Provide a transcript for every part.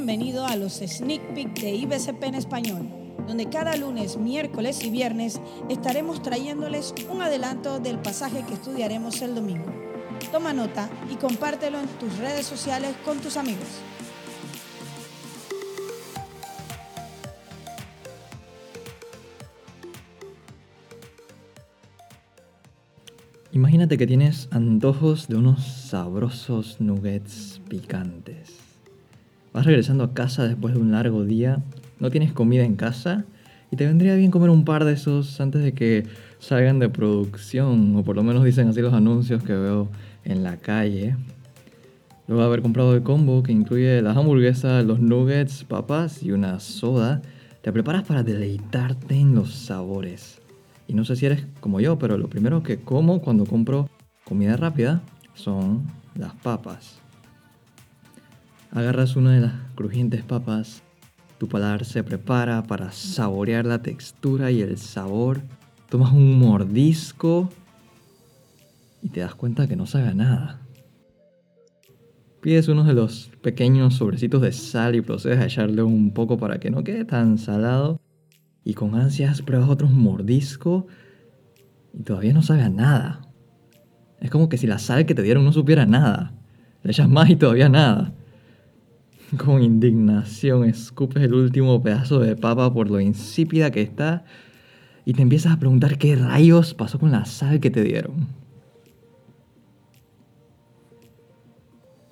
bienvenido a los Sneak Peek de IBCP en español, donde cada lunes, miércoles y viernes estaremos trayéndoles un adelanto del pasaje que estudiaremos el domingo. Toma nota y compártelo en tus redes sociales con tus amigos. Imagínate que tienes antojos de unos sabrosos nuggets picantes. Vas regresando a casa después de un largo día, no tienes comida en casa y te vendría bien comer un par de esos antes de que salgan de producción, o por lo menos dicen así los anuncios que veo en la calle. Luego de haber comprado el combo que incluye las hamburguesas, los nuggets, papas y una soda, te preparas para deleitarte en los sabores. Y no sé si eres como yo, pero lo primero que como cuando compro comida rápida son las papas. Agarras una de las crujientes papas, tu paladar se prepara para saborear la textura y el sabor, tomas un mordisco y te das cuenta que no sabe nada. Pides uno de los pequeños sobrecitos de sal y procedes a echarle un poco para que no quede tan salado y con ansias pruebas otro mordisco y todavía no sabe nada. Es como que si la sal que te dieron no supiera nada. Le echas más y todavía nada. Con indignación escupes el último pedazo de papa por lo insípida que está y te empiezas a preguntar qué rayos pasó con la sal que te dieron.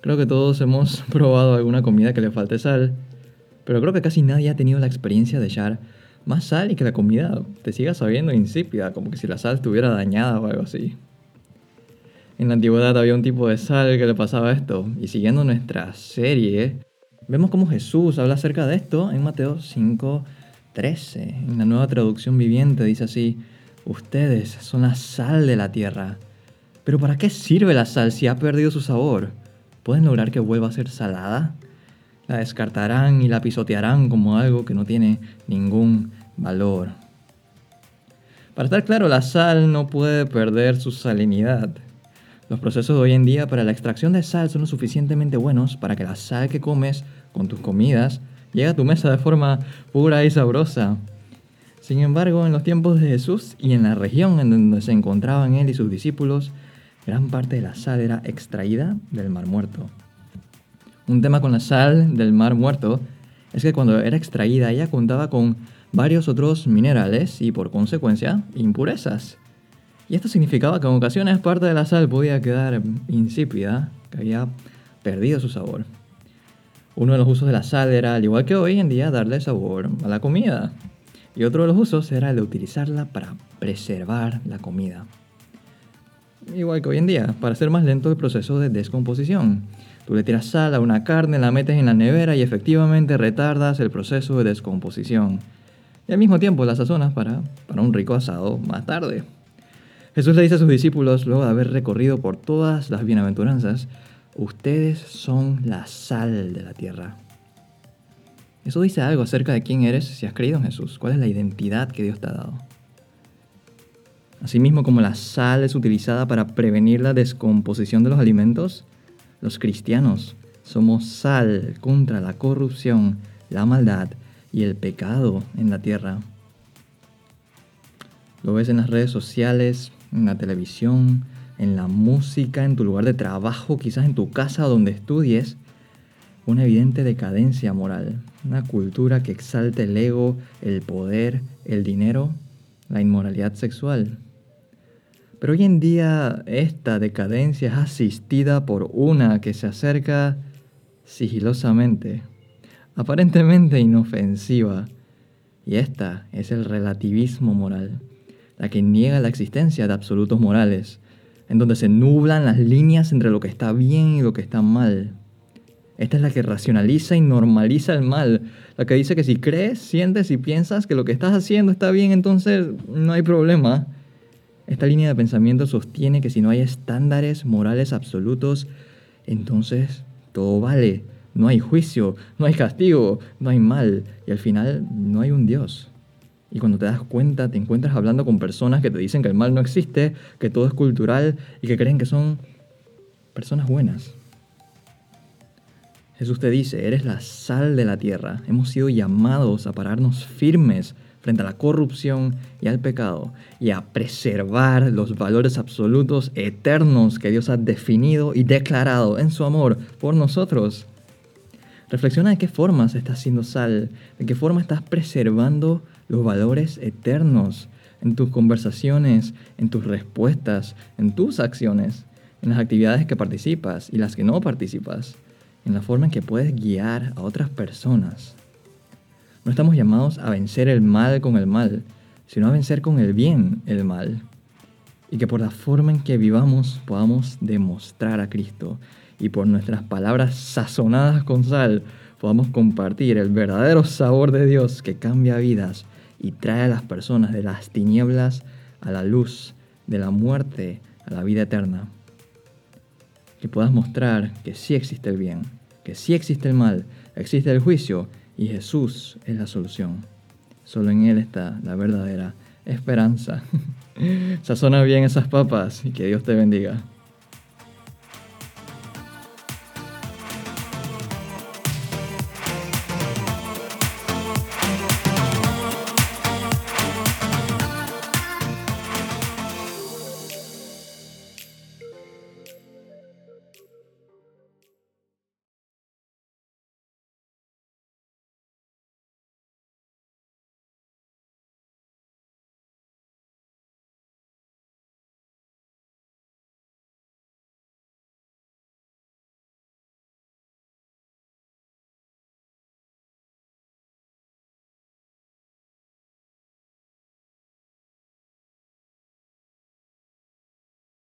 Creo que todos hemos probado alguna comida que le falte sal, pero creo que casi nadie ha tenido la experiencia de echar más sal y que la comida te siga sabiendo insípida, como que si la sal estuviera dañada o algo así. En la antigüedad había un tipo de sal que le pasaba esto, y siguiendo nuestra serie, vemos cómo Jesús habla acerca de esto en Mateo 5:13. En la nueva traducción viviente dice así, ustedes son la sal de la tierra. Pero ¿para qué sirve la sal si ha perdido su sabor? ¿Pueden lograr que vuelva a ser salada? la descartarán y la pisotearán como algo que no tiene ningún valor. Para estar claro, la sal no puede perder su salinidad. Los procesos de hoy en día para la extracción de sal son lo suficientemente buenos para que la sal que comes con tus comidas llegue a tu mesa de forma pura y sabrosa. Sin embargo, en los tiempos de Jesús y en la región en donde se encontraban él y sus discípulos, gran parte de la sal era extraída del Mar Muerto. Un tema con la sal del mar muerto es que cuando era extraída ella contaba con varios otros minerales y por consecuencia impurezas. Y esto significaba que en ocasiones parte de la sal podía quedar insípida, que había perdido su sabor. Uno de los usos de la sal era, al igual que hoy en día, darle sabor a la comida. Y otro de los usos era el de utilizarla para preservar la comida. Igual que hoy en día, para hacer más lento el proceso de descomposición. Tú le tiras sal a una carne, la metes en la nevera y efectivamente retardas el proceso de descomposición. Y al mismo tiempo la sazonas para, para un rico asado más tarde. Jesús le dice a sus discípulos, luego de haber recorrido por todas las bienaventuranzas, ustedes son la sal de la tierra. Eso dice algo acerca de quién eres si has creído en Jesús, cuál es la identidad que Dios te ha dado. Asimismo como la sal es utilizada para prevenir la descomposición de los alimentos, los cristianos somos sal contra la corrupción, la maldad y el pecado en la tierra. Lo ves en las redes sociales, en la televisión, en la música, en tu lugar de trabajo, quizás en tu casa donde estudies. Una evidente decadencia moral, una cultura que exalta el ego, el poder, el dinero, la inmoralidad sexual. Pero hoy en día esta decadencia es asistida por una que se acerca sigilosamente, aparentemente inofensiva, y esta es el relativismo moral, la que niega la existencia de absolutos morales, en donde se nublan las líneas entre lo que está bien y lo que está mal. Esta es la que racionaliza y normaliza el mal, la que dice que si crees, sientes y piensas que lo que estás haciendo está bien, entonces no hay problema esta línea de pensamiento sostiene que si no hay estándares morales absolutos, entonces todo vale. No hay juicio, no hay castigo, no hay mal y al final no hay un Dios. Y cuando te das cuenta, te encuentras hablando con personas que te dicen que el mal no existe, que todo es cultural y que creen que son personas buenas. Jesús te dice, eres la sal de la tierra. Hemos sido llamados a pararnos firmes frente a la corrupción y al pecado y a preservar los valores absolutos eternos que Dios ha definido y declarado en su amor por nosotros. Reflexiona de qué formas estás siendo sal, de qué forma estás preservando los valores eternos en tus conversaciones, en tus respuestas, en tus acciones, en las actividades que participas y las que no participas, en la forma en que puedes guiar a otras personas. No estamos llamados a vencer el mal con el mal, sino a vencer con el bien el mal. Y que por la forma en que vivamos podamos demostrar a Cristo y por nuestras palabras sazonadas con sal podamos compartir el verdadero sabor de Dios que cambia vidas y trae a las personas de las tinieblas a la luz, de la muerte a la vida eterna. Que puedas mostrar que sí existe el bien, que sí existe el mal, existe el juicio y Jesús es la solución. Solo en Él está la verdadera esperanza. Sazona bien esas papas y que Dios te bendiga.